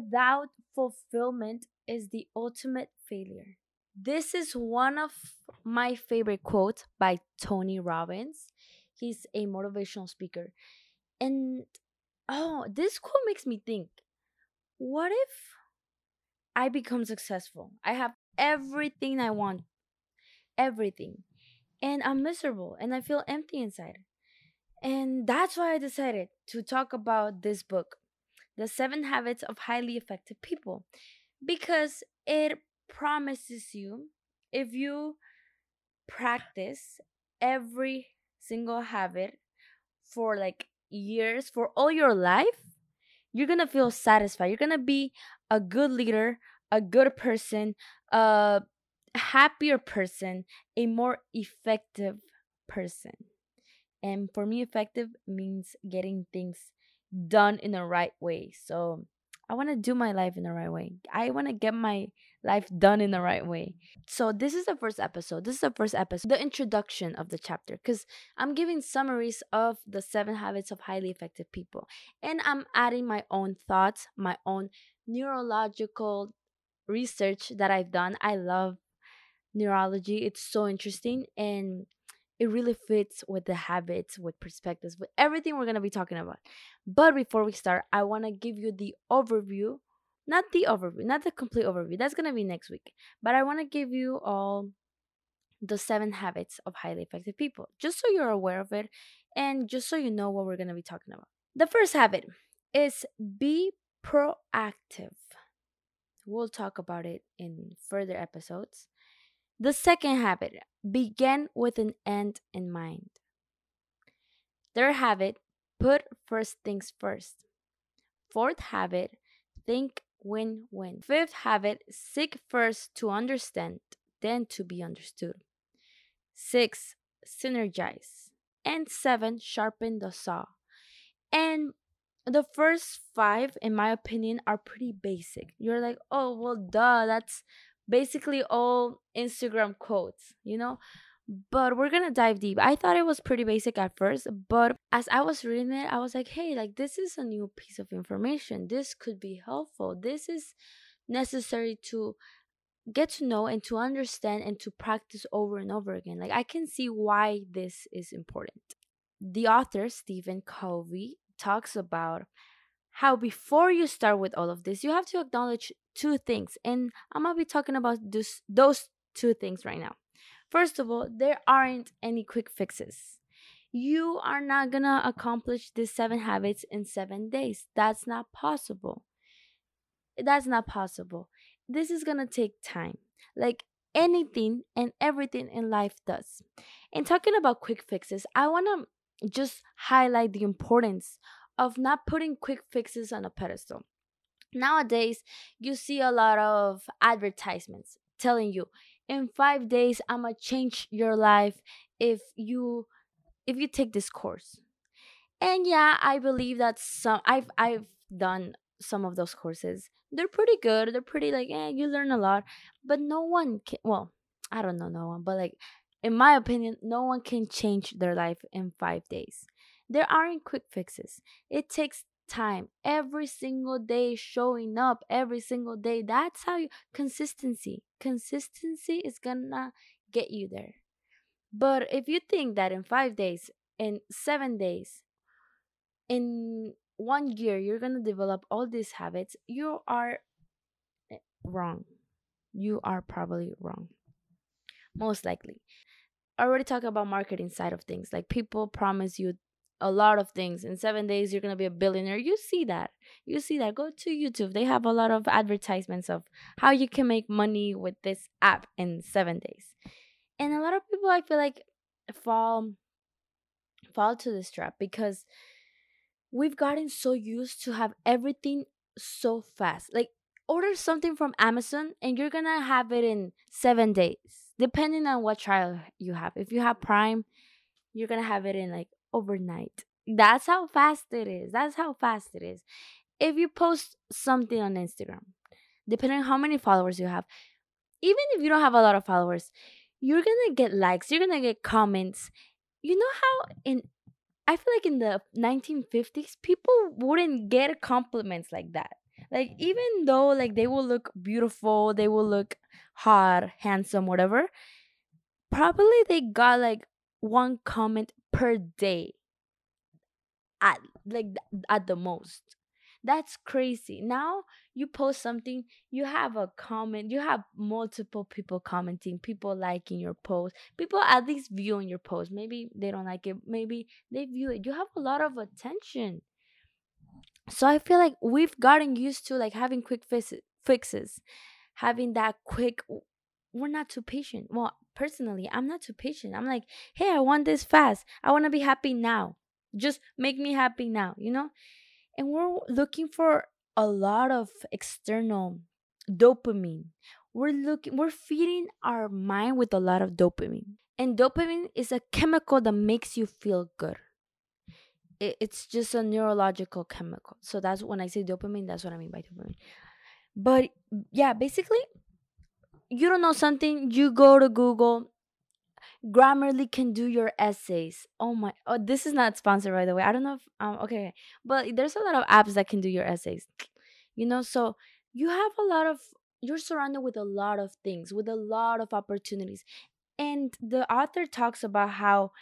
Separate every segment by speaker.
Speaker 1: without fulfillment is the ultimate failure. This is one of my favorite quotes by Tony Robbins. He's a motivational speaker. And oh, this quote makes me think what if I become successful? I have everything I want, everything, and I'm miserable and I feel empty inside. And that's why I decided to talk about this book, The Seven Habits of Highly Effective People, because it promises you if you practice every single habit for like years, for all your life, you're gonna feel satisfied. You're gonna be a good leader, a good person, a happier person, a more effective person. And for me, effective means getting things done in the right way. So I want to do my life in the right way. I want to get my life done in the right way. So this is the first episode. This is the first episode, the introduction of the chapter cuz I'm giving summaries of the 7 habits of highly effective people and I'm adding my own thoughts, my own neurological research that I've done. I love neurology. It's so interesting and it really fits with the habits, with perspectives, with everything we're going to be talking about. But before we start, I want to give you the overview, not the overview, not the complete overview. That's going to be next week. But I want to give you all the seven habits of highly effective people, just so you're aware of it and just so you know what we're going to be talking about. The first habit is be proactive. We'll talk about it in further episodes. The second habit begin with an end in mind. Third habit put first things first. Fourth habit think win win. Fifth habit seek first to understand, then to be understood. Six synergize. And seven sharpen the saw. And the first five, in my opinion, are pretty basic. You're like, oh, well, duh, that's basically all Instagram quotes, you know? But we're gonna dive deep. I thought it was pretty basic at first, but as I was reading it, I was like, hey, like this is a new piece of information. This could be helpful. This is necessary to get to know and to understand and to practice over and over again. Like I can see why this is important. The author, Stephen Covey, talks about how before you start with all of this, you have to acknowledge two things. And I'm going to be talking about this, those two things right now. First of all, there aren't any quick fixes. You are not going to accomplish these seven habits in seven days. That's not possible. That's not possible. This is going to take time. Like anything and everything in life does. And talking about quick fixes, I want to just highlight the importance of not putting quick fixes on a pedestal. Nowadays, you see a lot of advertisements telling you in 5 days I'm to change your life if you if you take this course. And yeah, I believe that some I've I've done some of those courses. They're pretty good. They're pretty like, eh, you learn a lot, but no one can well, I don't know no one, but like in my opinion, no one can change their life in 5 days. There aren't quick fixes. It takes time. Every single day showing up every single day that's how you consistency. Consistency is gonna get you there. But if you think that in 5 days in 7 days in 1 year you're gonna develop all these habits you are eh, wrong. You are probably wrong. Most likely. I already talked about marketing side of things. Like people promise you a lot of things. In seven days you're gonna be a billionaire. You see that. You see that. Go to youtube. They have a lot of advertisements of how you can make money with this app in seven days. And a lot of people i feel like fall fall to this trap because we've gotten so used to have everything so fast. Like order something from amazon and you're gonna have it in seven days depending on what trial you have. If you have prime you're gonna have it in like overnight. That's how fast it is. That's how fast it is. If you post something on Instagram, depending on how many followers you have, even if you don't have a lot of followers, you're gonna get likes, you're gonna get comments. You know how in I feel like in the 1950s, people wouldn't get compliments like that. Like even though like they will look beautiful, they will look hot, handsome, whatever, probably they got like one comment per day. At like at the most. That's crazy. Now you post something you have a comment you have multiple people commenting people liking your post people at least viewing your post. Maybe they don't like it maybe they view it. You have a lot of attention. So i feel like we've gotten used to like having quick fixes having that quick we're not too patient. Well personally i'm not too patient. I'm like hey i want this fast. I want to be happy now. Just make me happy now you know? And we're looking for a lot of external dopamine. We're looking we're feeding our mind with a lot of dopamine. And dopamine is a chemical that makes you feel good. It, it's just a neurological chemical. So that's when i say dopamine that's what i mean by dopamine. But yeah basically you don't know something you go to google Grammarly can do your essays. Oh my! Oh, this is not sponsored by the way. I don't know if um okay, but there's a lot of apps that can do your essays. You know, so you have a lot of you're surrounded with a lot of things, with a lot of opportunities, and the author talks about how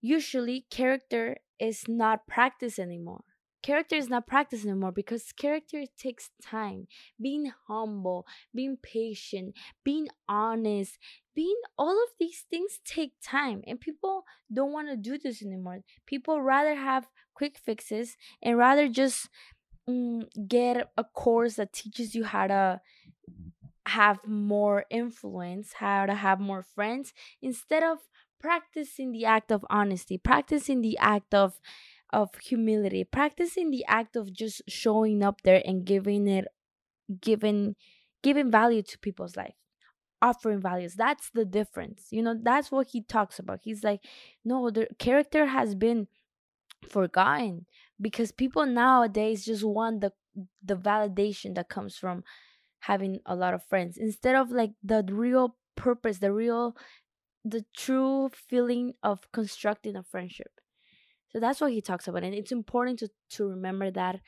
Speaker 1: usually character is not practiced anymore character is not practiced anymore because character takes time. Being humble being patient being honest being all of these things take time and people don't want to do this anymore. People rather have quick fixes and rather just mm, get a course that teaches you how to have more influence how to have more friends instead of practicing the act of honesty practicing the act of of humility. Practicing the act of just showing up there and giving it giving giving value to people's life offering values that's the difference you know that's what he talks about. He's like no the character has been forgotten because people nowadays just want the the validation that comes from having a lot of friends instead of like the real purpose the real the true feeling of constructing a friendship so that's what he talks about. And it's important to, to remember that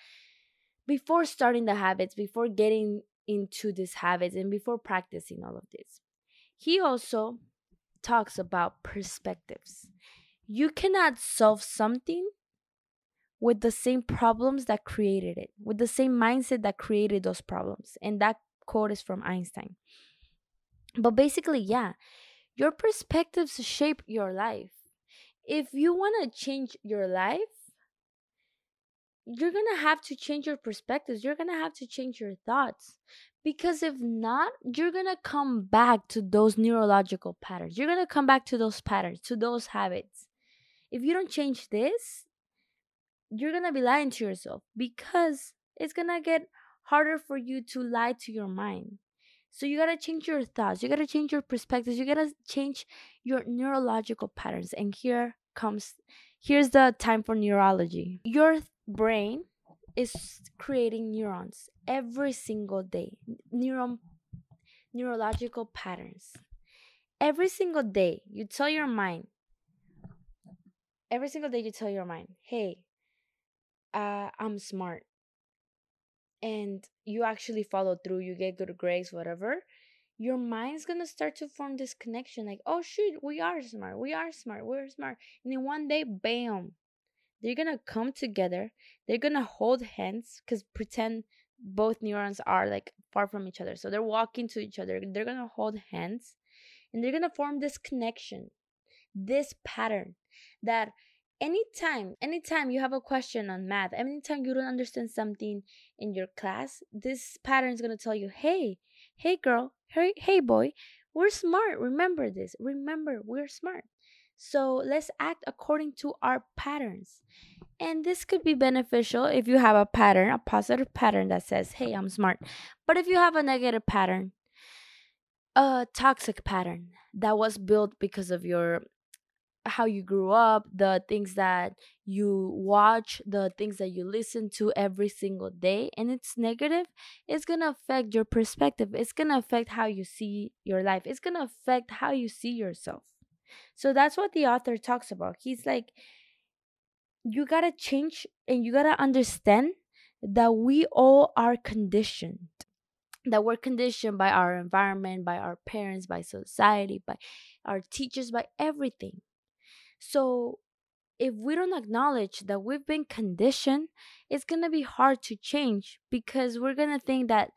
Speaker 1: before starting the habits, before getting into these habits, and before practicing all of this. He also talks about perspectives. You cannot solve something with the same problems that created it, with the same mindset that created those problems. And that quote is from Einstein. But basically, yeah, your perspectives shape your life if you want to change your life, you're going to have to change your perspectives. You're going to have to change your thoughts. Because if not, you're going to come back to those neurological patterns. You're going to come back to those patterns, to those habits. If you don't change this, you're going to be lying to yourself because it's going to get harder for you to lie to your mind. So you gotta change your thoughts, you gotta change your perspectives, you gotta change your neurological patterns. And here comes here's the time for neurology. Your brain is creating neurons every single day. Neuron neurological patterns. Every single day you tell your mind every single day you tell your mind, hey, uh, I'm smart and you actually follow through, you get good grades, whatever, your mind's gonna start to form this connection like, oh shoot, we are smart, we are smart, we're smart. And then one day, bam, they're gonna come together, they're gonna hold hands, because pretend both neurons are like far from each other. So they're walking to each other, they're gonna hold hands, and they're gonna form this connection, this pattern that anytime anytime you have a question on math anytime you don't understand something in your class this pattern is going to tell you hey hey girl hey hey boy we're smart. Remember this. Remember we're smart. So let's act according to our patterns. And this could be beneficial if you have a pattern a positive pattern that says hey i'm smart. But if you have a negative pattern a toxic pattern that was built because of your how you grew up, the things that you watch, the things that you listen to every single day, and it's negative, it's gonna affect your perspective. It's gonna affect how you see your life. It's gonna affect how you see yourself. So that's what the author talks about. He's like, you gotta change and you gotta understand that we all are conditioned that we're conditioned by our environment, by our parents, by society, by our teachers, by everything. So, if we don't acknowledge that we've been conditioned, it's going to be hard to change because we're going to think that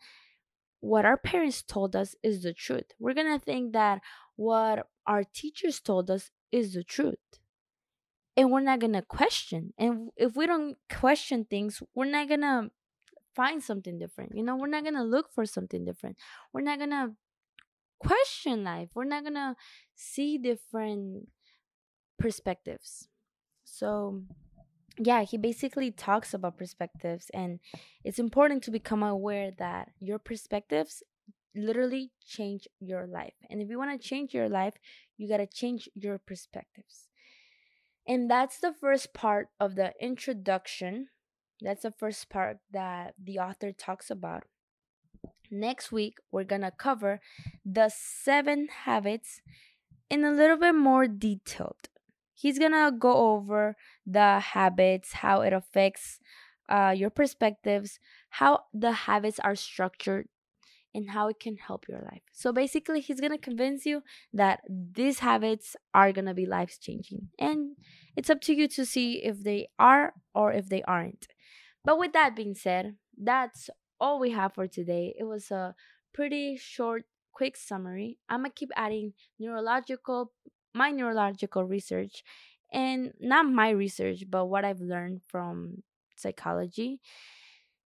Speaker 1: what our parents told us is the truth. We're going to think that what our teachers told us is the truth. And we're not going to question. And if we don't question things, we're not going to find something different. You know, we're not going to look for something different. We're not going to question life. We're not going to see different perspectives. So, yeah, he basically talks about perspectives, and it's important to become aware that your perspectives literally change your life. And if you want to change your life, you got to change your perspectives. And that's the first part of the introduction that's the first part that the author talks about. Next week, we're gonna cover the seven habits in a little bit more detailed. He's gonna go over the habits, how it affects uh, your perspectives, how the habits are structured, and how it can help your life. So basically, he's gonna convince you that these habits are gonna be life changing. And it's up to you to see if they are or if they aren't. But with that being said, that's all we have for today. It was a pretty short, quick summary. I'm gonna keep adding neurological, my neurological research, and not my research, but what I've learned from psychology,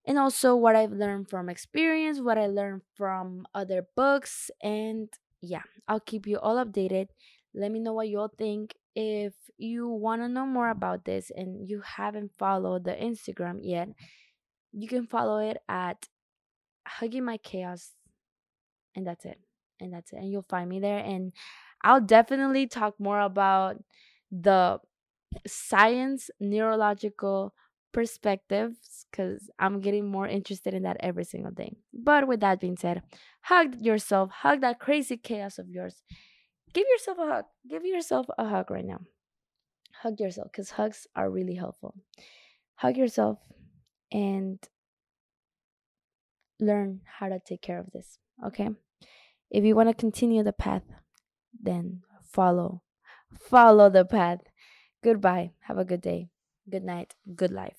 Speaker 1: and also what I've learned from experience, what I learned from other books, and yeah, I'll keep you all updated. Let me know what you all think if you want to know more about this and you haven't followed the Instagram yet, you can follow it at Hugging My Chaos. And that's it. And that's it. And you'll find me there. And I'll definitely talk more about the science, neurological perspectives because I'm getting more interested in that every single day. But with that being said, hug yourself, hug that crazy chaos of yours, give yourself a hug. Give yourself a hug right now. Hug yourself because hugs are really helpful. Hug yourself and learn how to take care of this. Okay? If you want to continue the path, then follow. Follow the path. Goodbye. Have a good day. Good night. Good life.